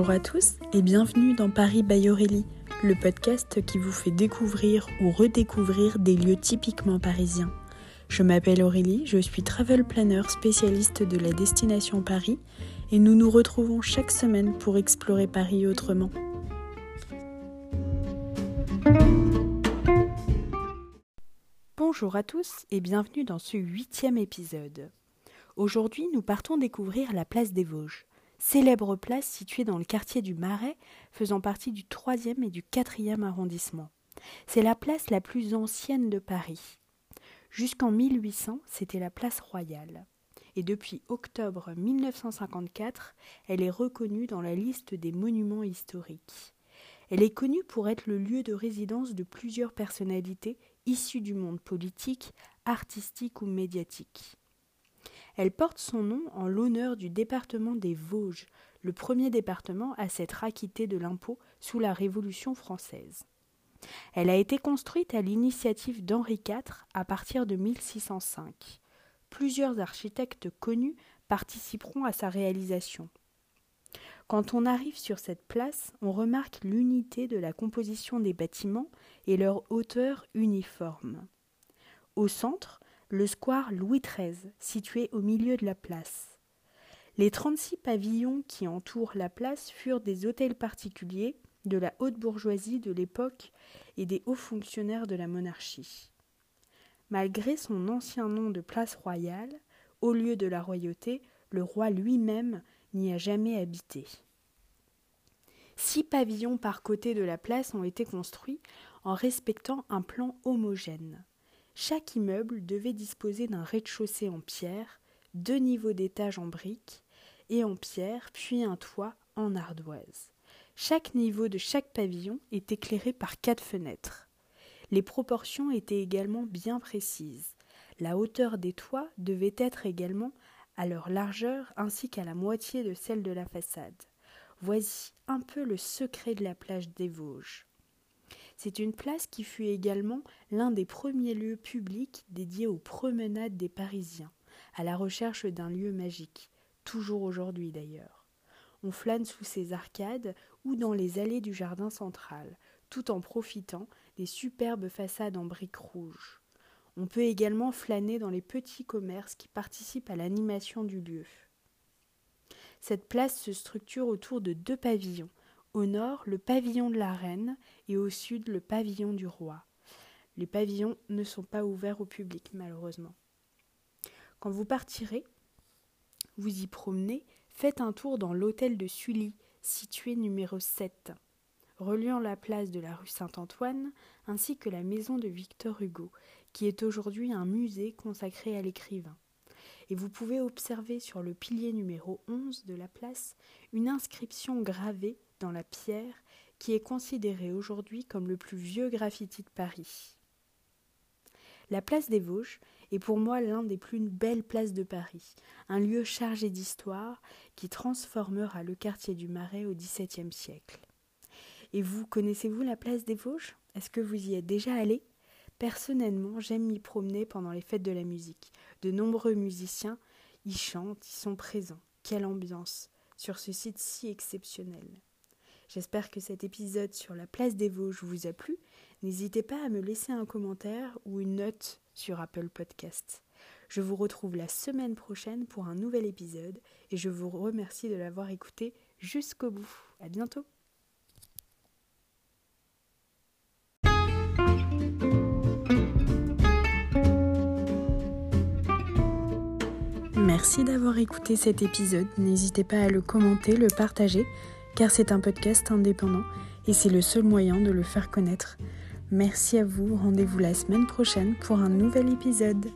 Bonjour à tous et bienvenue dans Paris by Aurélie, le podcast qui vous fait découvrir ou redécouvrir des lieux typiquement parisiens. Je m'appelle Aurélie, je suis travel planner spécialiste de la destination Paris et nous nous retrouvons chaque semaine pour explorer Paris autrement. Bonjour à tous et bienvenue dans ce huitième épisode. Aujourd'hui, nous partons découvrir la place des Vosges célèbre place située dans le quartier du Marais, faisant partie du 3e et du 4e arrondissement. C'est la place la plus ancienne de Paris. Jusqu'en 1800, c'était la place royale. Et depuis octobre 1954, elle est reconnue dans la liste des monuments historiques. Elle est connue pour être le lieu de résidence de plusieurs personnalités issues du monde politique, artistique ou médiatique. Elle porte son nom en l'honneur du département des Vosges, le premier département à s'être acquitté de l'impôt sous la Révolution française. Elle a été construite à l'initiative d'Henri IV à partir de 1605. Plusieurs architectes connus participeront à sa réalisation. Quand on arrive sur cette place, on remarque l'unité de la composition des bâtiments et leur hauteur uniforme. Au centre, le square Louis XIII, situé au milieu de la place. Les 36 pavillons qui entourent la place furent des hôtels particuliers de la haute bourgeoisie de l'époque et des hauts fonctionnaires de la monarchie. Malgré son ancien nom de place royale, au lieu de la royauté, le roi lui-même n'y a jamais habité. Six pavillons par côté de la place ont été construits en respectant un plan homogène. Chaque immeuble devait disposer d'un rez-de-chaussée en pierre, deux niveaux d'étages en briques et en pierre, puis un toit en ardoise. Chaque niveau de chaque pavillon est éclairé par quatre fenêtres. Les proportions étaient également bien précises. La hauteur des toits devait être également à leur largeur ainsi qu'à la moitié de celle de la façade. Voici un peu le secret de la plage des Vosges. C'est une place qui fut également l'un des premiers lieux publics dédiés aux promenades des Parisiens, à la recherche d'un lieu magique, toujours aujourd'hui d'ailleurs. On flâne sous ses arcades ou dans les allées du jardin central, tout en profitant des superbes façades en briques rouges. On peut également flâner dans les petits commerces qui participent à l'animation du lieu. Cette place se structure autour de deux pavillons, au nord, le pavillon de la reine et au sud, le pavillon du roi. Les pavillons ne sont pas ouverts au public, malheureusement. Quand vous partirez, vous y promenez, faites un tour dans l'hôtel de Sully, situé numéro 7, reliant la place de la rue Saint-Antoine ainsi que la maison de Victor Hugo, qui est aujourd'hui un musée consacré à l'écrivain. Et vous pouvez observer sur le pilier numéro 11 de la place une inscription gravée dans la pierre qui est considéré aujourd'hui comme le plus vieux graffiti de Paris. La place des Vosges est pour moi l'un des plus belles places de Paris, un lieu chargé d'histoire qui transformera le quartier du Marais au XVIIe siècle. Et vous, connaissez-vous la place des Vosges? Est-ce que vous y êtes déjà allé? Personnellement, j'aime m'y promener pendant les fêtes de la musique. De nombreux musiciens y chantent, y sont présents. Quelle ambiance sur ce site si exceptionnel. J'espère que cet épisode sur la place des Vosges vous a plu. N'hésitez pas à me laisser un commentaire ou une note sur Apple Podcast. Je vous retrouve la semaine prochaine pour un nouvel épisode et je vous remercie de l'avoir écouté jusqu'au bout. À bientôt! Merci d'avoir écouté cet épisode. N'hésitez pas à le commenter, le partager car c'est un podcast indépendant et c'est le seul moyen de le faire connaître. Merci à vous, rendez-vous la semaine prochaine pour un nouvel épisode.